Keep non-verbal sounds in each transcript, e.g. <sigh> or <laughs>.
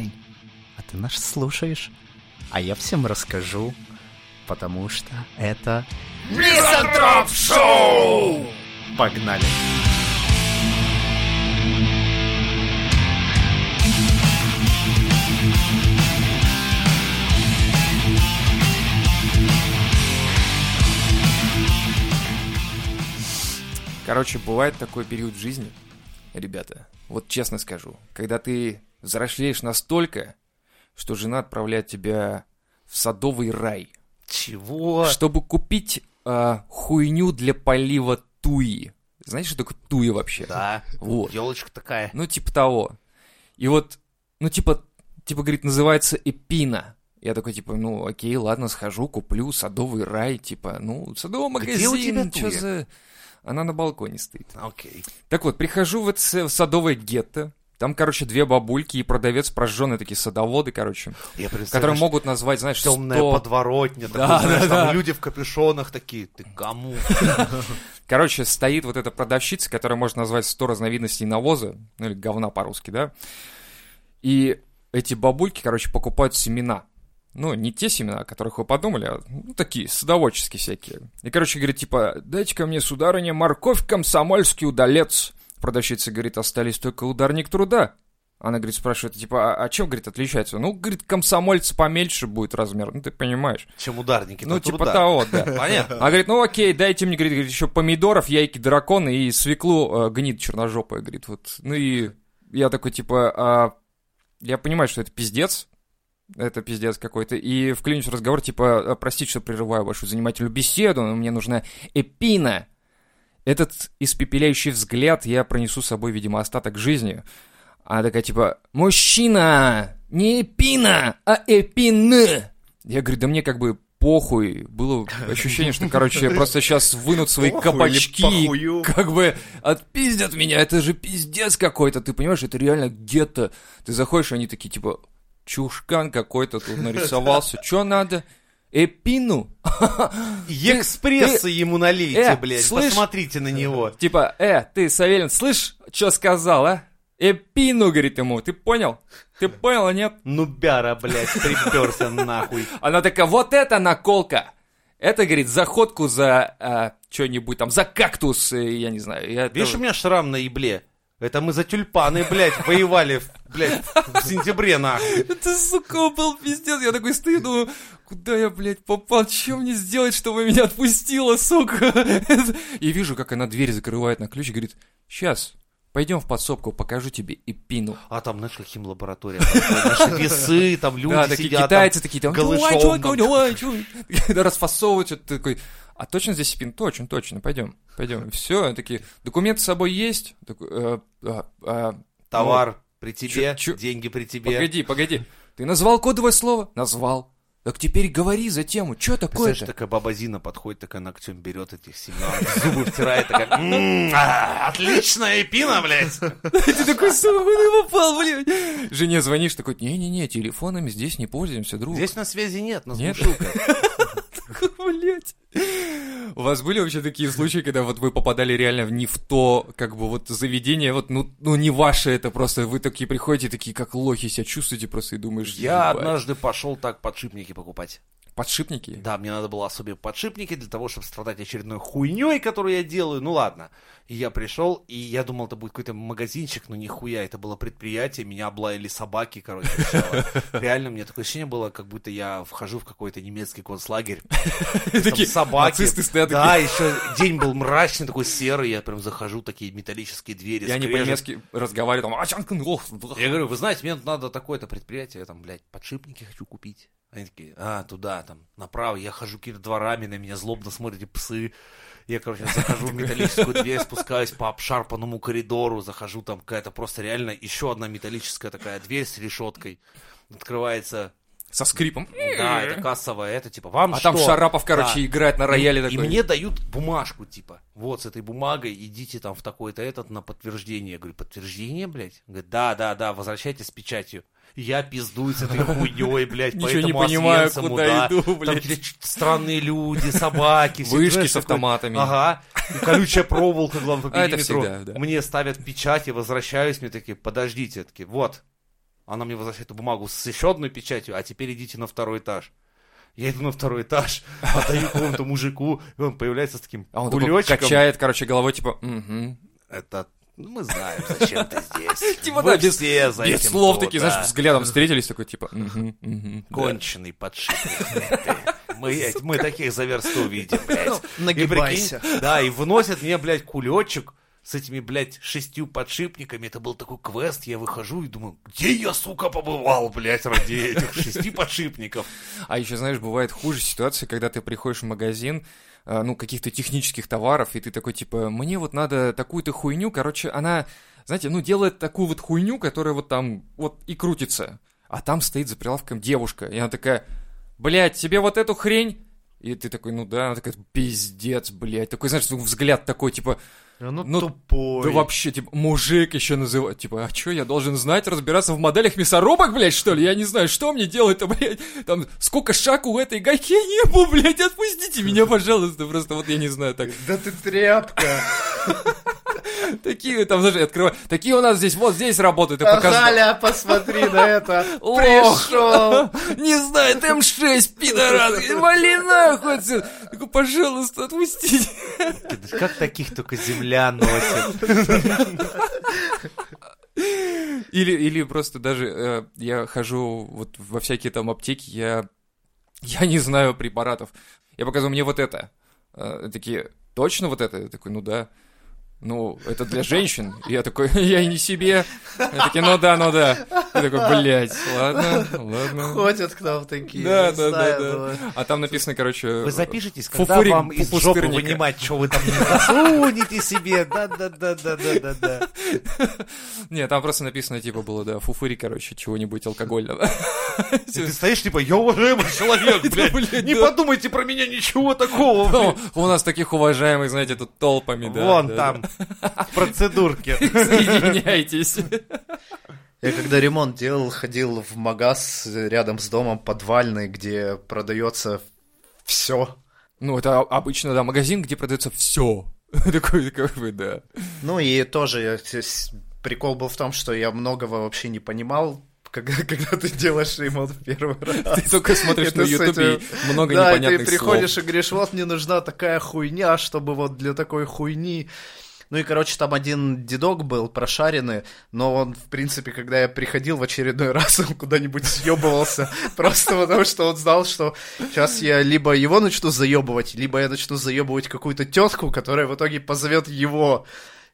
парень, а ты наш слушаешь? А я всем расскажу, потому что это... Мизантроп Шоу! Погнали! Короче, бывает такой период в жизни, ребята, вот честно скажу, когда ты взрослеешь настолько, что жена отправляет тебя в садовый рай, Чего? чтобы купить а, хуйню для полива туи. Знаешь, что такое туя вообще? Да. Вот. Елочка такая. Ну, типа того. И вот, ну, типа, типа, говорит, называется эпина. Я такой, типа, ну, окей, ладно, схожу, куплю садовый рай, типа, ну, садовый Где у тебя магазин, что за... Она на балконе стоит. Окей. Так вот, прихожу в это в садовое гетто, там, короче, две бабульки и продавец прожженные такие садоводы, короче, Я которые могут назвать, знаешь, темная 100... подворотня, такой, Да, знаешь, да, там да. люди в капюшонах такие, ты кому? <laughs> Короче, стоит вот эта продавщица, которая можно назвать 100 разновидностей навоза, ну или говна по-русски, да? И эти бабульки, короче, покупают семена. Ну, не те семена, о которых вы подумали, а ну, такие, садоводческие всякие. И, короче, говорит, типа, дайте-ка мне, сударыня, морковь, комсомольский удалец. Продавщица говорит, остались только ударник труда. Она, говорит, спрашивает, типа, а, а чем, говорит, отличается? Ну, говорит, комсомольца помельче будет размер, ну, ты понимаешь. Чем ударники? Ну, типа труда. того, да. <laughs> Понятно. А говорит, ну окей, дайте мне, говорит, еще помидоров, яйки дракона и свеклу э, гнид черножопая, говорит, вот. Ну и я такой, типа, а, я понимаю, что это пиздец, это пиздец какой-то, и вклинюсь в разговор, типа, «А, простите, что прерываю вашу занимательную беседу, но мне нужна эпина. Этот испепеляющий взгляд я пронесу с собой, видимо, остаток жизни. Она такая, типа, мужчина, не эпина, а эпин. Я говорю, да мне как бы похуй. Было ощущение, что, короче, просто сейчас вынут <laughs> свои Похуй кабачки и как бы отпиздят меня. Это же пиздец какой-то. Ты понимаешь, это реально гетто. Ты заходишь, они такие, типа, чушкан какой-то тут нарисовался. Чё надо? Эпину? <laughs> И экспресса ему налейте, Э, блядь, слышь? посмотрите на него. <laughs> Типа, э, ты, Савелин, слышь, что сказал, а? Эпину, говорит ему, ты понял? Ты понял, а нет? Нубяра, блядь, приперся <laughs> нахуй. Она такая, вот это наколка. Это, говорит, заходку за а, что-нибудь там, за кактус, э, я не знаю. Я Видишь, тоже- у меня шрам на ебле. Это мы за тюльпаны, блядь, воевали, блядь, в сентябре, нахуй. Это, сука, был пиздец. Я такой стою, думаю, куда я, блядь, попал? Что мне сделать, чтобы меня отпустило, сука? И вижу, как она дверь закрывает на ключ и говорит, сейчас, пойдем в подсобку, покажу тебе и пину. А там, знаешь, как химлаборатория. там, Наши весы, там люди да, такие сидят. китайцы такие, там, голышом давай, чё, там. давай, чё?» Когда расфасовывают, что-то ты такой, а точно здесь пин? Точно, точно, пойдем, пойдем. Все, такие, документы с собой есть? Такой, «Э, а, а, Товар при тебе, чё- деньги при тебе. Погоди, погоди. Ты назвал кодовое слово? Назвал. Так теперь говори за тему. Что Представляешь, такое-то? такая баба Зина подходит, такая ногтем берет этих семян, зубы втирает, такая, «М, а, отличная эпина, блядь. Ты такой, сука, куда ты попал, блядь? Жене звонишь, такой, не-не-не, телефонами здесь не пользуемся, друг. Здесь на связи нет, нас Нет? глушилка. <laughs> Блять. У вас были вообще такие случаи, когда вот вы попадали реально не в то, как бы вот заведение, вот, ну, ну не ваше это просто, вы такие приходите, такие как лохи себя чувствуете просто и думаешь, Я «Ебать». однажды пошел так подшипники покупать. Подшипники? Да, мне надо было особые подшипники для того, чтобы страдать очередной хуйней, которую я делаю. Ну ладно. И я пришел, и я думал, это будет какой-то магазинчик, но нихуя, это было предприятие, меня облаяли собаки, короче. Реально, мне такое ощущение было, как будто я вхожу в какой-то немецкий концлагерь. <laughs> Такие собаки. Да, еще день был мрачный, такой серый, я прям захожу, такие металлические двери. Они скрежет. по-немецки разговаривают, там, «А, чанкан, ох, ох». Я говорю, вы знаете, мне надо такое-то предприятие, я там, блядь, подшипники хочу купить. Они такие, а, туда, там, направо. Я хожу какими-то дворами, на меня злобно смотрят псы. Я, короче, захожу в металлическую дверь, спускаюсь по обшарпанному коридору, захожу, там какая-то просто реально еще одна металлическая такая дверь с решеткой. Открывается, со скрипом. да, это кассовая, это типа, вам А что? там Шарапов, короче, Да. играет на рояле И такой. мне дают бумажку, типа, вот с этой бумагой, идите там в такой-то этот на подтверждение. Я говорю, подтверждение, блядь? Говорит, да, да, да, возвращайтесь с печатью. Я пиздую с этой хуйней, блядь, по Ничего не понимаю, куда да. иду, Там блядь. ч- странные люди, собаки. Вышки с автоматами. Ага. Колючая проволока, главное, по да. Мне ставят печать, я возвращаюсь, мне такие, подождите, такие, вот, Она мне возвращает эту бумагу с еще одной печатью, а теперь идите на второй этаж. Я иду на второй этаж, <laughs> отдаю какому-то мужику, и он появляется с таким А он кулечком. качает, короче, головой, типа, «Мгм». Это мы знаем, зачем ты здесь. <laughs> Типа, да, без- все за Без слов такие, знаешь, взглядом встретились, такой, типа. Конченый подшипник. Мы, <laughs> мы таких за версту видим, блядь. Нагибайся. И прикинь, да, и выносят мне, блядь, кулечек с этими, блядь, шестью подшипниками. Это был такой квест, я выхожу и думаю, где я, сука, побывал, блядь, ради этих шести подшипников. А еще, знаешь, бывает хуже ситуация, когда ты приходишь в магазин, ну, каких-то технических товаров, и ты такой, типа, мне вот надо такую-то хуйню, короче, она, знаете, ну, делает такую вот хуйню, которая вот там вот и крутится. А там стоит за прилавком девушка, и она такая, блядь, тебе вот эту хрень? И ты такой, ну да, она такая, пиздец, блядь. Такой, знаешь, взгляд такой, типа, Ну, Ну, тупой. да вообще, типа, мужик еще называют. Типа, а что, я должен знать, разбираться в моделях мясорубок, блядь, что ли? Я не знаю, что мне делать-то, блядь? Там, сколько шаг у этой гайки я не был, блядь, отпустите меня, <laughs> пожалуйста. Просто вот я не знаю, так. Да ты тряпка. <laughs> <laughs> Такие там, знаешь, открываю. Такие у нас здесь, вот здесь работают. Показывают. Галя, посмотри на это. <laughs> Пришел. <laughs> Не знает М6, пидорас. Вали нахуй отсюда. Такой, пожалуйста, отпустите. Как таких только земля носит. Или, или просто даже э, я хожу вот во всякие там аптеки, я, я не знаю препаратов. Я показываю мне вот это. Э, такие, точно вот это? Я такой, ну да. Ну, это для женщин. И я такой, я и не себе. Я такие, ну да, ну да. Я такой, блядь, ладно, ладно. Ходят к нам такие. Да, да, да, да. ну, А там написано, короче... Вы запишитесь, когда Фуфырик вам из жопы вынимать, что вы там не засунете себе. Да-да-да-да-да-да. Не, там просто написано, типа, было, да, фуфыри, короче, чего-нибудь алкогольного. И ты стоишь, типа, я уважаемый человек, блядь. Не да. подумайте про меня ничего такого. Ну, У нас таких уважаемых, знаете, тут толпами, да. Вон да, там, да. Соединяйтесь. Я когда ремонт делал, ходил в магаз рядом с домом подвальный, где продается все. Ну, это обычно, да, магазин, где продается все. <laughs> Такой, как бы, да. Ну и тоже прикол был в том, что я многого вообще не понимал, когда, <laughs> когда ты делаешь ремонт в первый раз. Ты только смотришь Это на ютубе, этим- и много да, и непонятных ты приходишь слов. и говоришь, вот мне нужна такая хуйня, чтобы вот для такой хуйни... Ну и, короче, там один дедок был прошаренный, но он, в принципе, когда я приходил в очередной <laughs> раз, он куда-нибудь съебывался, <laughs> просто потому что он знал, что сейчас я либо его начну заебывать, либо я начну заебывать какую-то тетку, которая в итоге позовет его.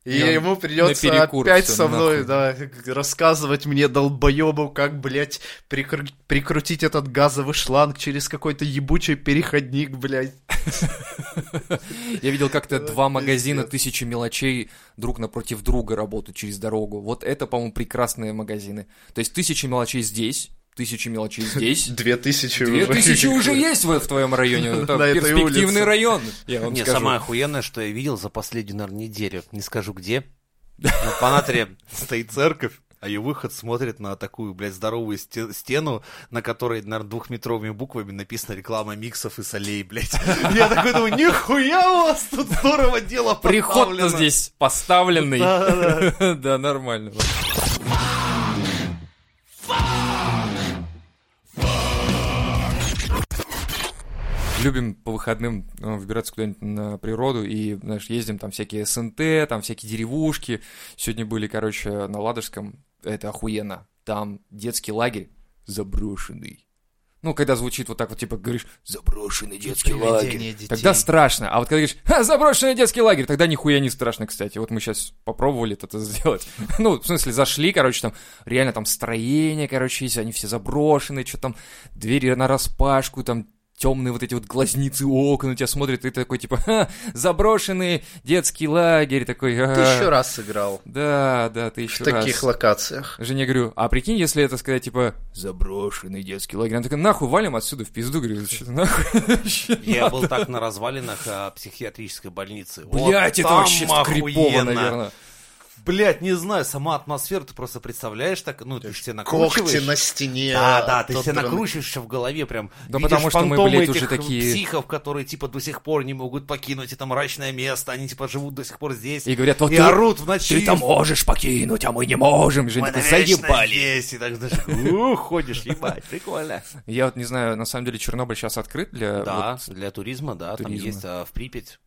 И И ему придется опять со мной, нахуй. да, рассказывать мне долбоебу, как, блядь, прикру- прикрутить этот газовый шланг через какой-то ебучий переходник, блядь. <laughs> Я видел как-то два магазина тысячи мелочей друг напротив друга работают через дорогу. Вот это, по-моему, прекрасные магазины. То есть тысячи мелочей здесь, тысячи мелочей здесь. <laughs> Две тысячи Две уже. тысячи уже <laughs> есть в, в твоем районе. Это На перспективный район. Я вам Не, скажу. самое охуенное, что я видел за последнюю, наверное, неделю. Не скажу где. Но по Натре <laughs> стоит церковь, а ее выход смотрит на такую, блядь, здоровую сте- стену, на которой, наверное, двухметровыми буквами написана реклама миксов и солей, блядь. Я такой думаю, нихуя у вас тут здорово дело Приход-то поставлено». здесь поставленный. Да, нормально. Любим по выходным э, выбираться куда-нибудь на природу и, знаешь, ездим там всякие СНТ, там всякие деревушки. Сегодня были, короче, на Ладожском. Это охуенно. Там детский лагерь заброшенный. Ну, когда звучит вот так вот, типа, говоришь, заброшенный детский лагерь. Детей. Тогда страшно. А вот когда говоришь, «Ха, заброшенный детский лагерь, тогда нихуя не страшно, кстати. Вот мы сейчас попробовали это <laughs> сделать. Ну, в смысле, зашли, короче, там реально там строение, короче, есть, они все заброшенные, что там, двери на распашку, там темные вот эти вот глазницы окна на тебя смотрят, и ты такой, типа, «Ха, заброшенный детский лагерь, такой, Ты «Ага». еще раз сыграл Да, да, ты в еще таких раз. локациях. Жене говорю, а прикинь, если это сказать, типа, заброшенный детский лагерь. Она такая, нахуй, валим отсюда в пизду. Говорю, что нахуй Я надо?» был так на развалинах а, психиатрической больницы. Блять, это вообще скрипово, охуенно. наверное. Блять, не знаю, сама атмосфера, ты просто представляешь так, ну, ты же себе накручиваешь. Когти на стене. Да, да, ты себе дрон- накручиваешь в голове прям. Да потому что мы, блядь, этих уже такие- психов, которые, типа, до сих пор не могут покинуть это мрачное место, они, типа, живут до сих пор здесь. И говорят, вот и ты- орут в ночи. Ты-то можешь покинуть, а мы не можем. Жень Мы такой, заебали. здесь. И так даже, ух, ходишь, ебать, прикольно. Я вот не знаю, на самом деле Чернобыль сейчас открыт для... Да, вот- для туризма, да, там есть а, в Припять.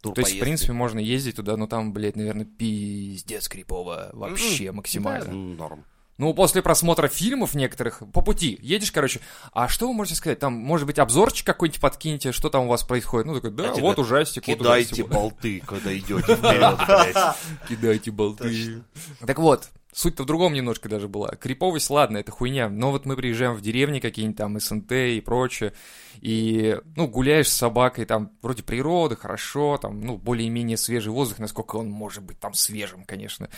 Тур то есть, в принципе, можно ездить туда, но там, блядь, наверное, пиздец крипово. Вообще максимально. М, Норм. Ну, после просмотра фильмов некоторых, по пути, едешь, короче, а что вы можете сказать? Там, может быть, обзорчик какой-нибудь подкинете, что там у вас происходит? Ну, такой, да, А вот ужастик, вот Кидайте ужастик. болты, когда идете вперед, блядь. <laughs> Кидайте болты. Так вот, суть-то в другом немножко даже была. Криповость, ладно, это хуйня, но вот мы приезжаем в деревни какие-нибудь там, СНТ и прочее, и, ну, гуляешь с собакой, там, вроде природа, хорошо, там, ну, более-менее свежий воздух, насколько он может быть там свежим, конечно.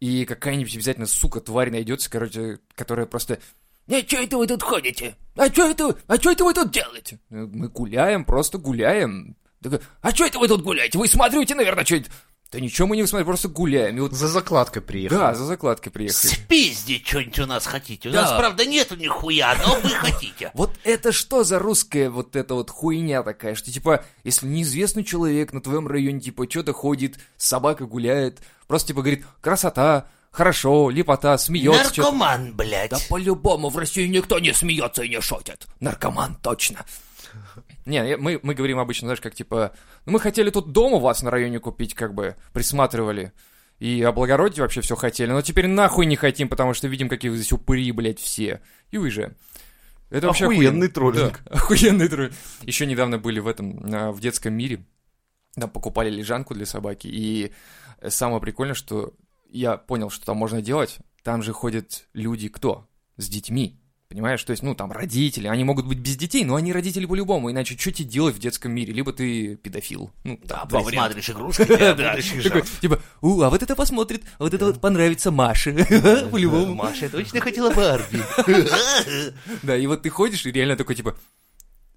И какая-нибудь обязательно, сука, тварь найдется, короче, которая просто... «А что это вы тут ходите? А что это, а что это вы тут делаете?» Мы гуляем, просто гуляем. Такой, а что это вы тут гуляете? Вы смотрите, наверное, что это? Да ничего мы не смотрим, просто гуляем. И вот За закладкой приехал. да, за закладкой приехали. Спиздить что-нибудь у нас хотите. У Да. нас, правда, нету нихуя, но вы хотите. <laughs> Вот это что за русская вот эта вот хуйня такая, что типа, если неизвестный человек на твоем районе, типа, что-то ходит, собака гуляет, просто типа говорит, красота, хорошо, лепота, смеется. Наркоман, блядь. Да по-любому в России никто не смеется и не шутит. Наркоман, точно. Не, мы, мы говорим обычно, знаешь, как типа, ну мы хотели тут дом у вас на районе купить, как бы, присматривали. И облагородить вообще все хотели, но теперь нахуй не хотим, потому что видим, какие вы здесь упыри, блядь, все. И уезжаем. Это вообще Охуенный охуенно. троллинг. Да, <laughs> охуенный троллинг. Еще недавно были в этом, в детском мире. Там покупали лежанку для собаки. И самое прикольное, что я понял, что там можно делать. Там же ходят люди кто? С детьми. Понимаешь? То есть, ну, там родители. Они могут быть без детей, но они родители по-любому. Иначе что тебе делать в детском мире? Либо ты педофил. Ну, Да, там присматриваешь <laughs> игрушки, типа, у, а вот это посмотрит, а вот это вот понравится Маше. <laughs> По-любому. Маша точно хотела Барби. <laughs> Да, и вот ты ходишь и реально такой, типа,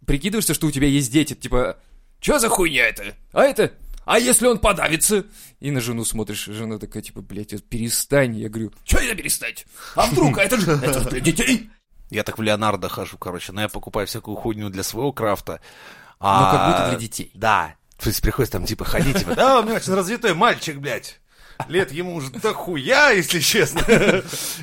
прикидываешься, что у тебя есть дети, типа, что за хуйня это? А это? А если он подавится? И на жену смотришь, жена такая, типа, блядь, перестань. Я говорю, что это перестать? А вдруг? А это же это для детей. Я так в Леонардо хожу, короче, но я покупаю всякую хуйню для своего крафта. Ну, А, как будто для детей. Да. То есть приходится там типа ходить, типа, да, у меня очень развитой мальчик, блядь. Лет ему уже дохуя, если честно.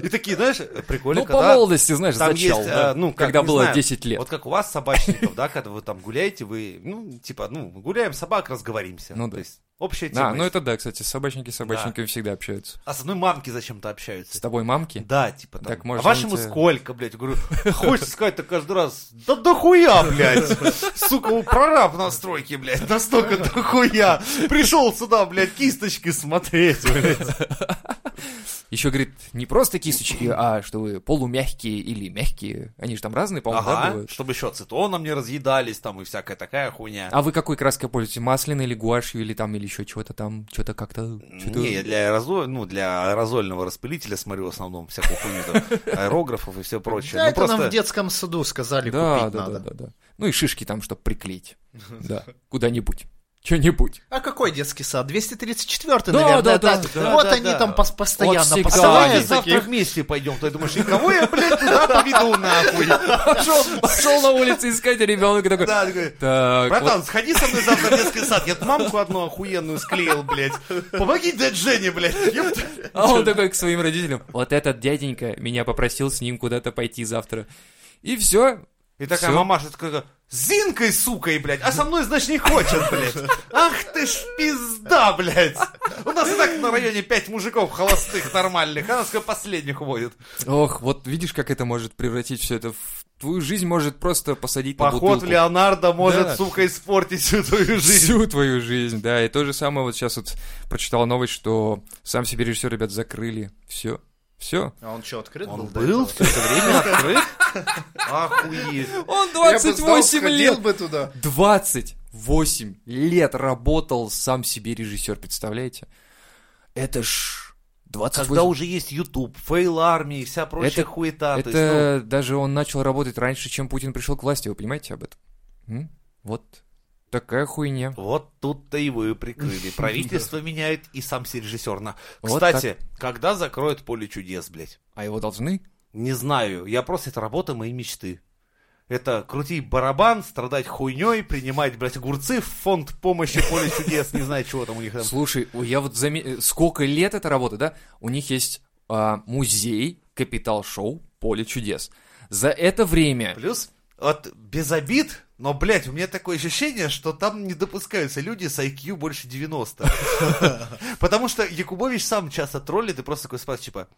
И такие, знаешь, прикольно, Ну, по молодости, знаешь, Там зачал, есть, да, а, ну, как, когда было знаю, 10 лет. Вот как у вас собачников, да, когда вы там гуляете, вы, ну, типа, ну, гуляем собак, разговоримся. Ну То да. есть общая тема. А, ну это да, кстати, собачники с собачниками всегда общаются. А с одной мамки зачем-то С общаются. тобой мамки? Да, типа там. Так, может, а вашему тебя- сколько, блядь? Говорю, хочется сказать-то каждый раз. Да дохуя, блядь. Сука, у прораб на стройке, блядь. Настолько дохуя. Пришел сюда, блядь, кисточки смотреть, блядь. Еще, говорит, не просто кисточки, а что вы полумягкие или мягкие. Они же там разные, по-моему, да, Ага, бывают? чтобы еще ацетоном не разъедались там и всякая такая хуйня. А вы какой краской пользуетесь? Масляной или гуашью, или там, или еще чего-то там, что-то как-то... чё-то- Не, я для, аэрозоль, ну, для аэрозольного распылителя смотрю в основном всякую хуйню, там, аэрографов и все прочее. Да, ну, это просто... нам в детском саду сказали да, купить да, надо. да, да, да. Ну и шишки там, чтобы приклеить. <laughs> Да, куда-нибудь. Что-нибудь. А какой детский сад? 234 Да, наверное. да, да, так. да, вот да, они да. там пос- постоянно всегда. А завтра вместе пойдем. Ты думаешь, и кого я, блядь, туда <laughs> поведу нахуй? Пошел, пошел на улице искать, а ребенок такой... Да, такой, Так, Братан, сходи со мной завтра в детский сад. Я мамку одну охуенную склеил, блядь. Помоги дядь Жене, блядь. Вот- а он такой к своим родителям. Вот этот дяденька меня попросил с ним куда-то пойти завтра. И все. И такая мамаша такая, с Зинкой, сукой, блядь, а со мной, значит, не хочет, блядь. Ах ты ж пизда, блядь. У нас и так на районе пять мужиков холостых нормальных, а нас последних водит. Ох, вот видишь, как это может превратить все это в... Твою жизнь может просто посадить на Поход бутылку. в Леонардо может, Да. сука, испортить всю твою жизнь. Всю твою жизнь, да. И то же самое вот сейчас вот прочитал новость, что сам себе режиссер, ребят, закрыли. Все. Все. А он что, открыт Он был? был все это время <laughs> открыт? Охуеть. Он Я бы знал, 28 сходил лет. бы туда. 28 лет работал сам себе режиссер, представляете? Это ж 28... Когда уже есть YouTube, FailArmy и вся прочая Это- хуета. то Это есть, ну, даже он начал работать раньше, чем Путин пришел к власти, вы понимаете об этом? М? Вот. Такая хуйня. Вот тут-то и вы прикрыли. <laughs> Правительство меняет и сам режиссер. На... Вот Кстати, когда закроют поле чудес, блядь? А его должны? Не знаю. Я просто это работа моей мечты. Это крутить барабан, страдать хуйней, принимать, блядь, огурцы в фонд помощи поле <laughs> чудес, не знаю, чего там у них там. Слушай, я вот заметил, сколько лет эта работа, да? У них есть а, музей, капитал-шоу, поле чудес. За это время... Плюс, вот без обид, но, блядь, у меня такое ощущение, что там не допускаются люди с IQ больше 90. <laughs> Потому что Якубович сам часто троллит и просто такой спрашивает, типа,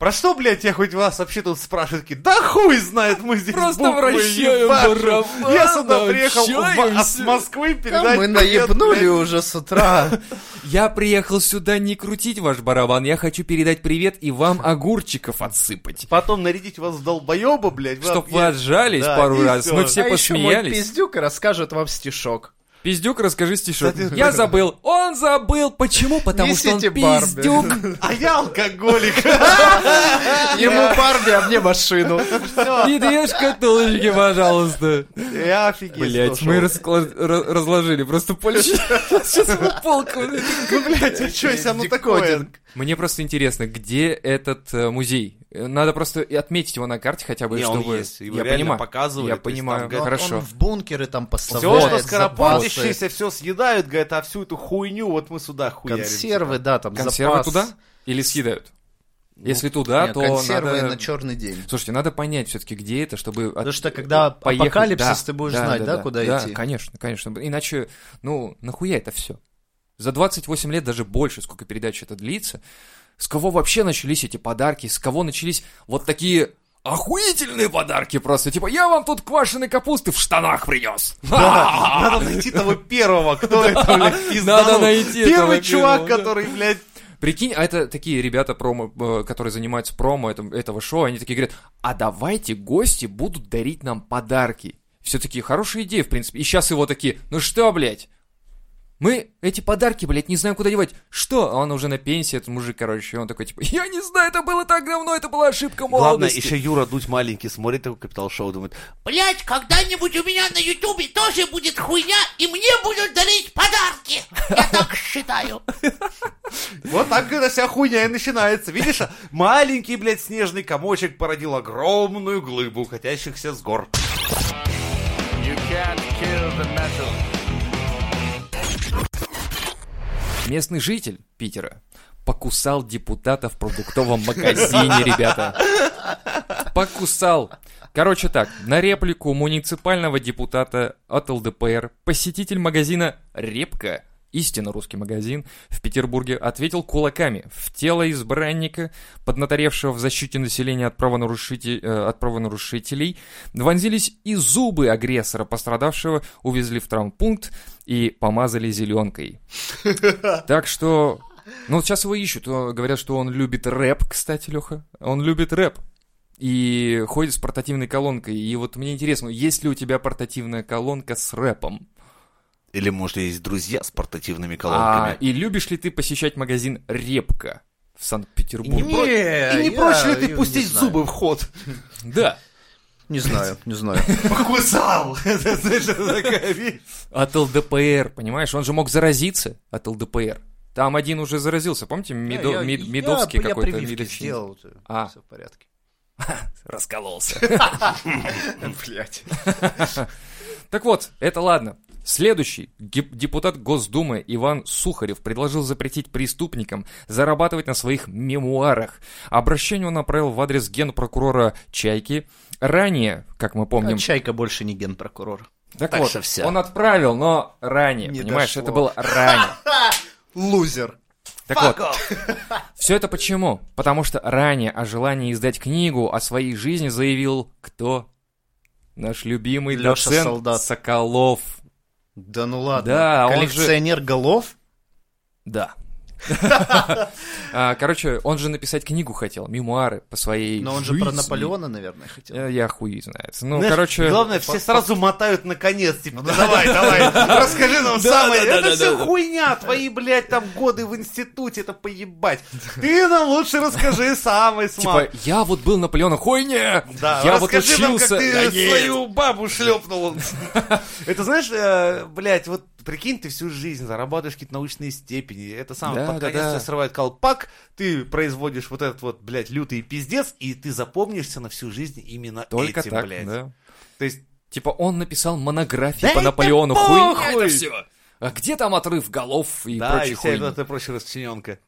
про что, блядь, я хоть вас вообще тут спрашиваю? Такие, да хуй знает, мы здесь Просто вращаем барабан, Я сюда приехал в- с Москвы Да передать мы привет, наебнули блядь. уже с утра. <laughs> Я приехал сюда не крутить ваш барабан, я хочу передать привет и вам огурчиков отсыпать. Потом нарядить вас в долбоеба, блядь. Чтоб вы отжались Да, пару раз. всё. Мы все а еще мой посмеялись. пиздюк расскажет вам стишок. Пиздюк, расскажи стишок. Кстати, Я <laughs> забыл. Он забыл. Почему? Потому что он Барби. пиздюк. <laughs> А я алкоголик. <laughs> Ему Барби, а мне машину. И две шкатулочки, пожалуйста. Я офигеть. Блять, мы разложили просто Польшу. Сейчас мы полку. Ну, блядь, а что, если оно такое? Мне просто интересно, где этот э, музей? Э, Надо просто отметить его на карте хотя бы, Не, он чтобы... есть, его Я реально понимаю. показывали, Я то есть понимаю. там, Хорошо. Он в бункеры там Все, поставляет, что скоропортящиеся, запасы, все съедают, говорят, а всю эту хуйню вот мы сюда хуярим. консервы, да, там Консервы запас. туда? Или съедают? Если туда, Нет, то консервы надо... на черный день. Слушайте, надо понять все-таки, где это, чтобы... от- Потому что когда поехать. апокалипсис, Да, ты будешь знать, да, куда да, идти? конечно, конечно. Иначе, ну, нахуя это все? За 28 лет, даже больше, сколько передач это длится, с кого вообще начались эти подарки, с кого начались вот такие охуительные подарки просто. Типа, я вам тут квашеной капусты в штанах принес. Да, надо найти того первого, кто это, блядь, пизданул. Надо найти Первый чувак, который, блядь, Прикинь, а это такие ребята, промо, э, которые занимаются промо этого шоу, они такие говорят, а давайте гости будут дарить нам подарки. Все такие, хорошая идея, в принципе. И сейчас его такие, ну что, блядь, мы эти подарки, блядь, не знаем, куда девать. Что? А он уже на пенсии, этот мужик, короче, и он такой, типа, я не знаю, это было так давно, это была ошибка Главное, молодости. еще Юра Дудь маленький смотрит такой капитал-шоу, думает, Блять, когда-нибудь у меня на Ютубе тоже будет хуйня, и мне будут дарить подарки. <laughs> Я так считаю. вот так эта вся хуйня и начинается. Видишь, а маленький, блядь, снежный комочек породил огромную глыбу катящихся с гор. Местный житель Питера покусал депутата в продуктовом магазине, ребята. Покусал. Короче так, на реплику муниципального депутата от ЛДПР посетитель магазина «Репка» истинно русский магазин в Петербурге ответил кулаками в тело избранника, поднаторевшего в защите населения от, правонарушителей, э, от правонарушителей, вонзились и зубы агрессора, пострадавшего увезли в травмпункт и помазали зеленкой. <laughs> Так что, ну вот сейчас его ищут, э, говорят, что он любит рэп, кстати, Леха, он любит рэп. И ходит с портативной колонкой. И вот мне интересно, есть ли у тебя портативная колонка с рэпом? Или, может, есть друзья с портативными А, колонками. и любишь ли ты посещать магазин «Репка» в И не, Санкт-Петербурге? про- и не я проще ли ты не пустить зубы в ход? Да. Не знаю, не знаю. <laughs> Покусал! <laughs> Это, знаешь, такая вещь. От ЛДПР, понимаешь? Он же мог заразиться от ЛДПР. Там один уже заразился, помните? Медо- Я- я- Медовский я какой-то. прививки Медовщик. сделал, А. все в порядке. <laughs> Раскололся. Блять. Так вот, это ладно. Следующий. Депутат Госдумы Иван Сухарев предложил запретить преступникам зарабатывать на своих мемуарах. Обращение он направил в адрес генпрокурора Чайки. Ранее, как мы помним... Чайка больше не генпрокурор. Так, так вот, всё. он отправил, но ранее, Не понимаешь, дошло. это было ранее. <laughs> Лузер. Так вот, <laughs> все это почему? Потому что ранее о желании издать книгу о своей жизни заявил кто? Наш любимый Лёша доцент Солдат. Соколов. Да ну ладно. Да, он же- Коллекционер голов? Да. А, Короче, он же написать книгу хотел, мемуары по своей Но он же про. Наполеона, наверное, хотел. Э, Я хуй знает. Ну, короче... Главное, все сразу мотают на конец. Типа, ну давай, давай, расскажи нам самое. Это все хуйня. Твои, блядь, там годы в институте, это поебать. Ты нам лучше расскажи самый смак. Типа, я вот был Наполеоном, хуйня! Да, я вот расскажи нам, учился... как ты свою бабу шлепнул. <laughs> Это знаешь, э, блядь, вот прикинь, ты всю жизнь зарабатываешь какие-то научные степени, это самое, Да, под да, конец да. срывает колпак, ты производишь вот этот вот, блядь, лютый пиздец, и ты запомнишься на всю жизнь именно Только этим, так, блядь. да. То есть, Типа, он написал монографию Да по Наполеону. Хуйня это все. А где там отрыв голов и да, и прочей вся хуйни? эта прочая расчлененка.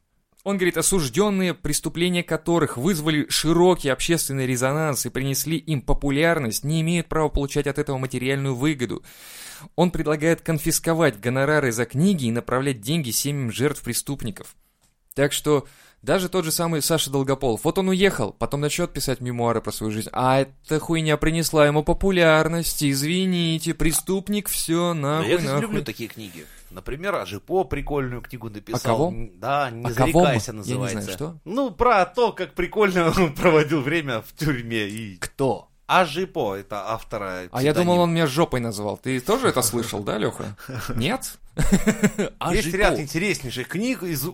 Он говорит, осужденные, преступления которых вызвали широкий общественный резонанс и принесли им популярность, не имеют права получать от этого материальную выгоду. Он предлагает конфисковать гонорары за книги и направлять деньги семьям жертв преступников. Так что даже тот же самый Саша Долгополов, вот он уехал, потом начнет писать мемуары про свою жизнь, а эта хуйня принесла ему популярность, извините, преступник, все, нахуй, я, кстати, нахуй. люблю такие книги. Например, Ажипо прикольную книгу написал. А кого? Да, «Не А кого зарекайся» мы? Я не знаю, называется. что? Ну, про то, как прикольно он <laughs> проводил время в тюрьме. И... Кто? Ажипо, это автора А я думал, он меня жопой назвал. Ты тоже это слышал, да, Леха? <laughs> Нет? А Есть ряд интереснейших книг, из-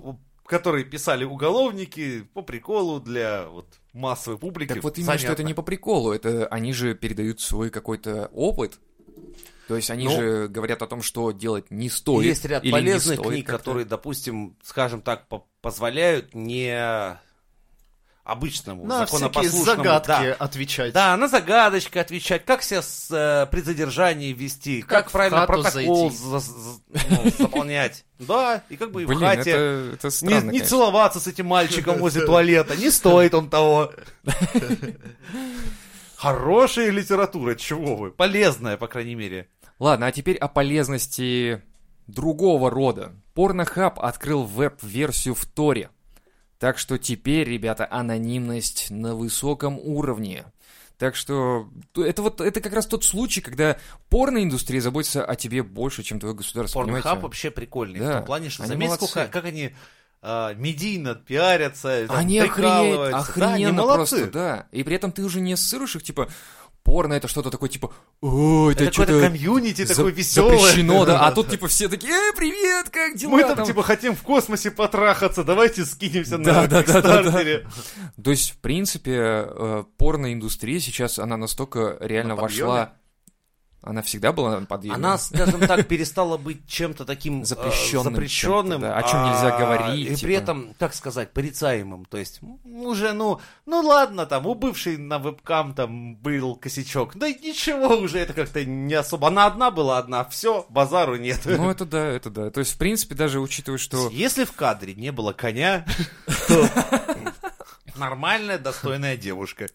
которые писали уголовники по приколу для вот, массовой публики. Так вот именно, что это Занятно. не по приколу, это они же передают свой какой-то опыт. То есть они Ну, же говорят о том, что делать не стоит. Есть ряд полезных книг, которые, допустим, скажем так, по- позволяют не обычному На законопослушному... загадки да, отвечать. Да, на загадочки отвечать, как себя с, э, при задержании вести, как, Как правильно протокол за- за- ну, заполнять. <laughs> Да, и как бы и в Блин, хате это, это не, странно, не конечно. целоваться с этим мальчиком <laughs> возле туалета, не стоит он того. <laughs> Хорошая литература, чего вы? Полезная, по крайней мере. Ладно, а теперь о полезности другого рода. Порнохаб открыл веб-версию в Торе. Так что теперь, ребята, анонимность на высоком уровне. Так что это вот это как раз тот случай, когда порноиндустрия заботится о тебе больше, чем твое государство. Понимаете? вообще прикольный. Да, В том плане, что заметь, молодцы. сколько, как они а, медийно пиарятся, там, Они охренеть, прикалываются. Да, они охрененно молодцы. просто, да. И при этом ты уже не ассоциируешь их, типа, порно это что-то такое, типа, о, это, Это что-то комьюнити за- такое веселое. запрещено, да. А тут, <laughs> типа, все такие, э, привет, как дела? Мы там, типа, хотим в космосе потрахаться, давайте скинемся Да, на да, да, да, да. То есть, в принципе, э, порноиндустрия сейчас, она настолько реально На вошла... Она всегда была подъеме? Она, скажем так, перестала быть чем-то таким э, Запрещенным запрещенным, да, о чем нельзя а, говорить, И типа. при этом, как сказать, порицаемым. То есть, уже, ну, ну ладно, там, у бывшей на вебкам там был косячок. Да ничего уже, это как-то не особо. Она одна была одна, все, базару нет. Ну, это да, это да. То есть, в принципе, даже учитывая, что... Если в кадре не было коня, то нормальная, достойная девушка.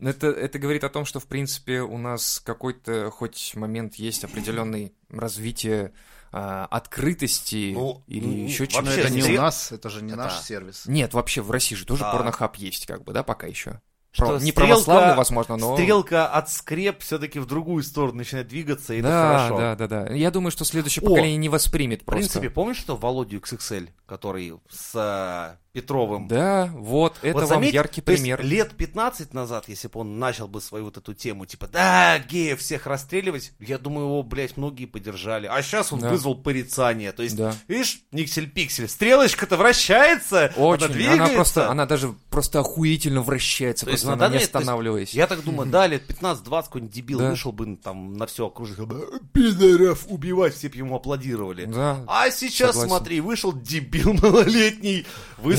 Это, это говорит о том, что, в принципе, у нас какой-то хоть момент есть определенный развитие а, открытости Ну, или ну, еще вообще, Но чего-то. это не у нас, это же не Это- наш сервис. Нет, вообще в России же тоже Да. порнохаб есть, как бы, да, пока еще. Что Про- не православный, возможно, но... Стрелка от скреп все-таки в другую сторону начинает двигаться, и это Да, хорошо. да, да, да. Я думаю, что следующее О, поколение не воспримет В просто. принципе, помнишь, что Володю XXL, который с Петровым? Да, вот, это Вот вам заметь, яркий то есть пример. лет 15 назад, если бы он начал бы свою вот эту тему, типа, да, геев всех расстреливать, я думаю, его, блядь, многие поддержали. А сейчас он Да. вызвал порицание. То есть, Да. видишь, никсель-пиксель, стрелочка-то вращается, она Очень. двигается. Она просто, она даже просто охуительно вращается, То есть просто на она не то есть останавливаясь. Я так думаю, да, лет 15-20 какой-нибудь дебил Да. вышел бы там на все окружение, пидоров убивать, все бы ему аплодировали. Да. А сейчас, Согласен. смотри, вышел дебил <laughs> малолетний,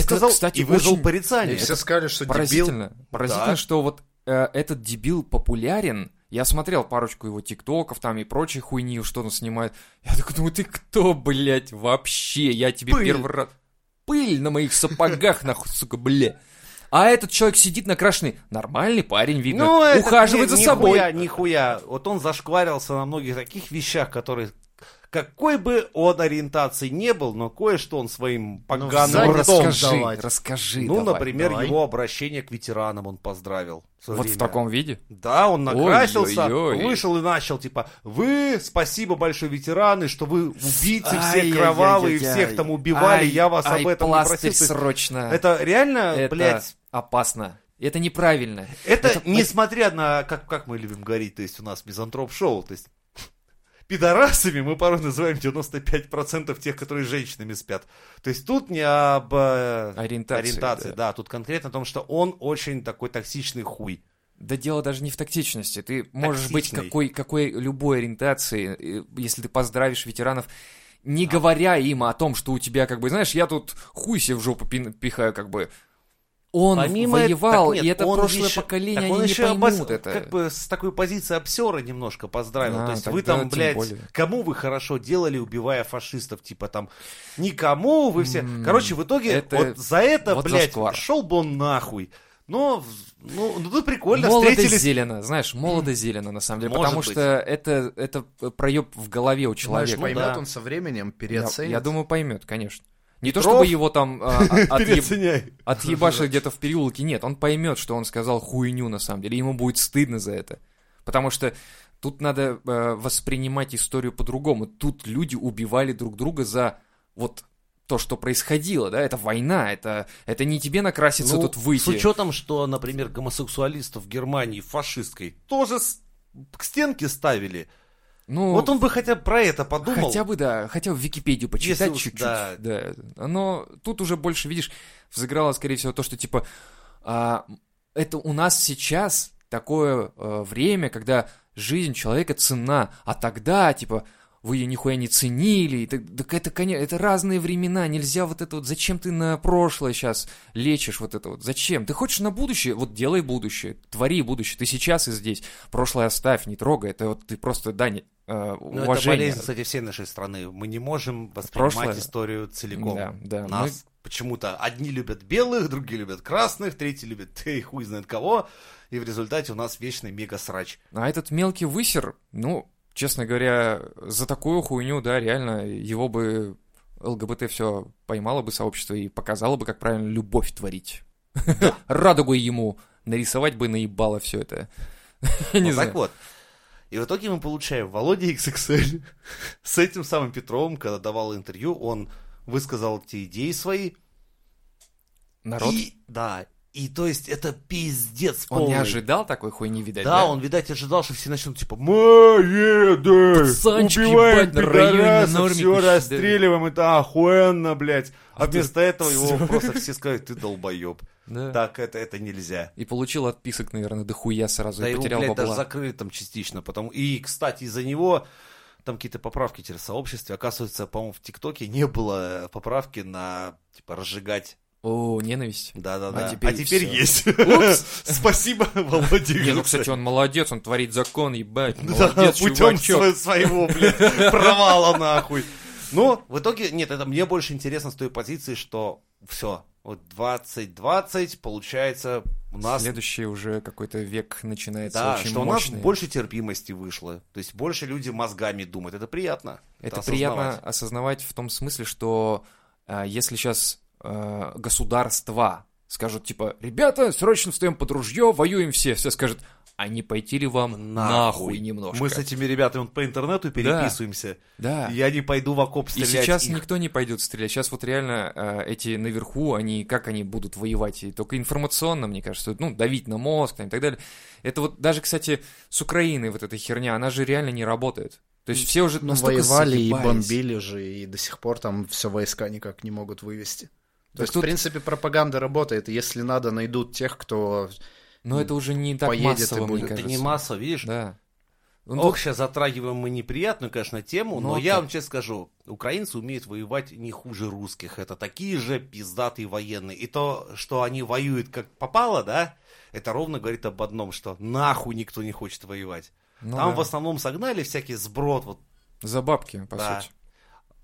высказал кстати, и вызвал очень- порицание. И все сказали, что дебил. Поразительно. Поразительно, Да. что вот э, этот дебил популярен. Я смотрел парочку его тиктоков там и прочей хуйни, что он снимает. Я такой думаю, ты кто, блядь, вообще? Я тебе Пыль. первый раз... Пыль на моих сапогах, нахуй, сука, бля. А этот человек сидит накрашенный. Нормальный парень, видно. Ну, ухаживает ни- за собой. Нихуя, нихуя. Вот он зашкварился на многих таких вещах, которые какой бы он ориентации не был, но кое-что он своим поганым сзади Ну, ртом расскажи, давать. расскажи Ну, давай. например, давай. его обращение к ветеранам он поздравил. в Вот в время. таком виде? Да, он накрасился, Ой-ой-ой. вышел и начал, типа, вы, спасибо большое, ветераны, что вы убийцы все Ай-яй-яй-яй-яй. кровавые, всех там убивали, Ай, я вас ай, об этом не просил. Срочно. Это реально, Это блядь, опасно. Это неправильно. это, это- несмотря на, как, как мы любим говорить, то есть у нас мизантроп-шоу, то есть пидорасами мы порой называем 95% тех, которые с женщинами спят. То есть тут не об э, Ориентации, ориентации, да. да, тут конкретно о том, что он очень такой токсичный хуй. Да дело даже не в тактичности. Ты можешь быть Токсичный. какой, какой любой ориентации, если ты поздравишь ветеранов, не говоря им о том, что у тебя, как бы, знаешь, я тут хуй себе в жопу пихаю, как бы. Он Помимо это- воевал, так нет, и это он прошлое еще- поколение, так они он не еще поймут обос- это. Как бы с такой позиции обсера немножко поздравил. А, То есть вы там, блядь, более. кому вы хорошо делали, убивая фашистов, типа там, никому вы все. М, Короче, в итоге это- вот за это, вот блядь, зашквар. шел бы он нахуй. Но, ну, ну тут прикольно молодо встретились. зелено, знаешь, молодо зелено, на самом деле, Может потому быть. что это, это проеб в голове у человека. поймет да. он со временем, Я, переоценит? я думаю, поймет, конечно. Не то, чтобы его там а, <laughs> а, отъеб- Переоценяй. отъебашить где-то в переулке. Нет, он поймет, что он сказал хуйню на самом деле. Ему будет стыдно за это. Потому что тут надо э, воспринимать историю по-другому. Тут люди убивали друг друга за вот то, что происходило, да, это война, это, это не тебе накраситься Ну, тут выйти. С учетом, что, например, гомосексуалистов в Германии фашистской тоже с- к стенке ставили. Ну, вот он бы хотя бы про это подумал. Хотя бы, да, хотя бы Википедию почитать чуть-чуть. да. Да. Но тут уже больше, видишь, взыграло, скорее всего, то, что, типа, а, это у нас сейчас такое э, время, когда жизнь человека ценна, а тогда, типа, вы ее нихуя не ценили, и так, так это, конечно, это разные времена, нельзя вот это вот, зачем ты на прошлое сейчас лечишь вот это вот, зачем? Ты хочешь на будущее, вот делай будущее, твори будущее, ты сейчас и здесь, прошлое оставь, не трогай, это вот ты просто, да, не, э, Ну, это уважение. болезнь, кстати, всей нашей страны. Мы не можем воспринимать Прошлое. историю целиком. Да, да. Нас почему-то одни любят белых, другие любят красных, третьи любят <laughs> ты хуй знает кого. И в результате у нас вечный мега-срач. А этот мелкий высер, ну, честно говоря, за такую хуйню, да, реально, его бы ЛГБТ все поймало бы сообщество и показало бы, как правильно любовь творить. <laughs> Радугу ему нарисовать бы наебало все это. <laughs> Не знаю. так вот. И в итоге мы получаем Володя XXL с этим самым Петровым, когда давал интервью, он высказал те идеи свои. Народ, И, да, и то есть это пиздец он полный. не ожидал такой хуйни, видать, Да, да? он, видать, ожидал, что все начнут типа Мы едем, Пацанчики, убиваем норме все да. расстреливаем, это охуенно, блядь. А, А ты- вместо этого его просто все скажут, ты долбоеб. Да. Так, это, это нельзя. И получил отписок, наверное, дохуя сразу, Да и его, потерял блядь, даже бабла. закрыли там частично. Потому... И, кстати, из-за него там какие-то поправки теперь в сообществе. Оказывается, по-моему, в ТикТоке не было поправки на, типа, разжигать. О, ненависть. Да-да-да. А теперь всё. есть. <laughs> Спасибо, Володя. Не, ну, кстати, он молодец, он творит закон, ебать. Да, Молодец, путем чувачок. сво- своего, блядь, <laughs> провала нахуй. Но в итоге, нет, это мне больше интересно с той позиции, что все, вот 2020, получается, у нас, Следующий уже какой-то век начинается да, очень что у нас мощный. больше терпимости вышло. То есть больше люди мозгами думают. Это приятно. Это осознавать. приятно осознавать в том смысле, что а, если сейчас а, государства скажут, типа, ребята, срочно встаем под ружье, воюем все, все скажут, а не пойти ли вам нахуй, немножко? Мы с этими ребятами вот по интернету переписываемся. Да. Я не пойду в окоп И стрелять. сейчас их. никто не пойдет стрелять. Сейчас вот реально э, эти наверху, они как они будут воевать? И только информационно, мне кажется, ну, давить на мозг там, и так далее. Это вот даже, кстати, с Украиной вот эта херня, она же реально не работает. То есть все уже Ну, настолько воевали и заебались. бомбили же, и до сих пор там все войска никак не могут вывести. То есть, тут- в принципе, пропаганда работает. Если надо, найдут тех, кто... Но это уже не так Поедет и массово, мне будет. Это кажется. не масса, видишь? Да. Ну, Ох, сейчас затрагиваем мы неприятную, конечно, тему, но а я вам честно скажу, украинцы умеют воевать не хуже русских. Это такие же пиздатые военные. И то, что они воюют как попало, да, это ровно говорит об одном, что нахуй никто не хочет воевать. ну Там да. в основном согнали всякий сброд, вот, За бабки, по Да. сути.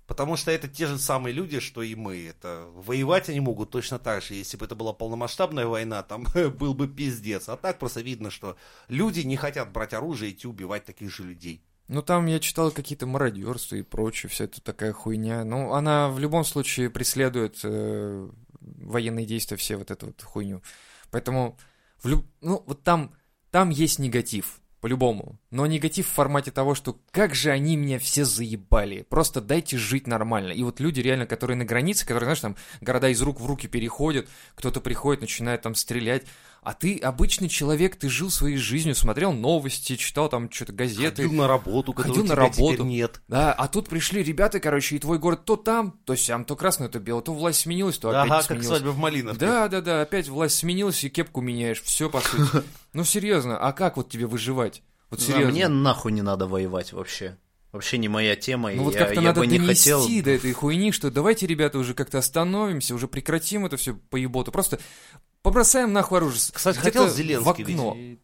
Потому что это те же самые люди, что и мы. Это воевать они могут точно так же. Если бы это была полномасштабная война, там <laughs> был бы пиздец. А так просто видно, что люди не хотят брать оружие и идти убивать таких же людей. Ну, там я читал какие-то мародерства и прочее, вся эта такая хуйня. Ну, она в любом случае преследует э, военные действия, все вот эту вот хуйню. Поэтому, в люб... ну, вот там, там есть негатив, по-любому. Но негатив в формате того, что как же они меня все заебали. Просто дайте жить нормально. И вот люди реально, которые на границе, которые, знаешь, там города из рук в руки переходят, кто-то приходит, начинает там стрелять. А ты обычный человек, ты жил своей жизнью, смотрел новости, читал там что-то газеты. Ходил на работу, Ходил на работу. нет. Да, а тут пришли ребята, короче, и твой город то там, то сям, то красное, то белое, то власть сменилась, то опять Ага, как сменилась. свадьба в Малиновке. Да, да, да, опять власть сменилась, и кепку меняешь, все по сути. <laughs> Ну серьезно, а как вот тебе выживать? Вот Да, серьезно. мне нахуй не надо воевать вообще. Вообще не моя тема, и Ну вот я, как-то я надо бы не хотел... до этой хуйни, что давайте, ребята, уже как-то остановимся, уже прекратим это все поеботу. Просто побросаем нахуй оружие. Кстати, хотел в Зеленский окно. ведь.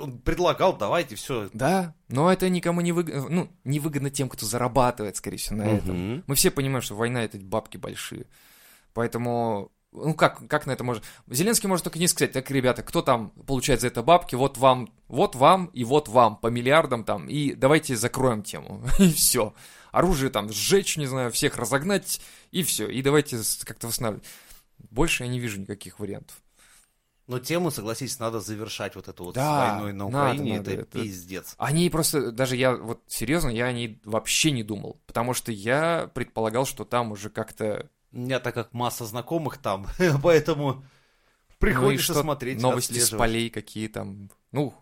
Он предлагал, давайте, все. Да, но это никому не выгодно, ну, невыгодно тем, кто зарабатывает, скорее всего, на этом. Мы все понимаем, что война это бабки большие. Поэтому, ну как, как на это можно... Зеленский может только не сказать, так, ребята, кто там получает за это бабки, вот вам, вот вам и вот вам по миллиардам там, и давайте закроем тему. <laughs> И все. Оружие там сжечь, не знаю, всех разогнать, и все. И давайте как-то восстанавливать. Больше я не вижу никаких вариантов. Но тему, согласись, надо завершать вот эту вот Да, с войной на надо, Украине. надо, это, это- пиздец. Они просто, даже я, вот серьезно, я о ней вообще не думал, потому что я предполагал, что там уже как-то У меня так как масса знакомых там, <laughs> поэтому Ну приходится что, смотреть, новости с полей какие там, ну,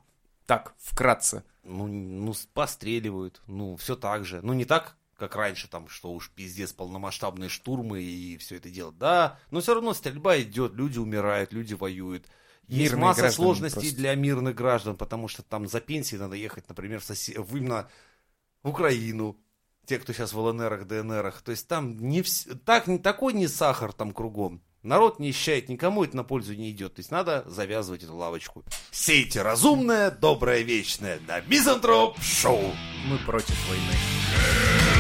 так, вкратце. Ну, ну, постреливают, ну, все так же. Ну, не так, как раньше, там, что уж пиздец, полномасштабные штурмы и все это дело. Да, но все равно стрельба идет, люди умирают, люди воюют. Есть Мирные масса сложностей просто. для мирных граждан, потому что там за пенсией надо ехать, например, в, сосе- в именно в Украину. Те, кто сейчас в ЛНРах, ДНРах. То есть там не вс... так, не такой не сахар там кругом. Народ нищает, никому это на пользу не идет. То есть надо завязывать эту лавочку. Сейте разумное, доброе, вечное на Мизантроп Шоу. Мы против войны.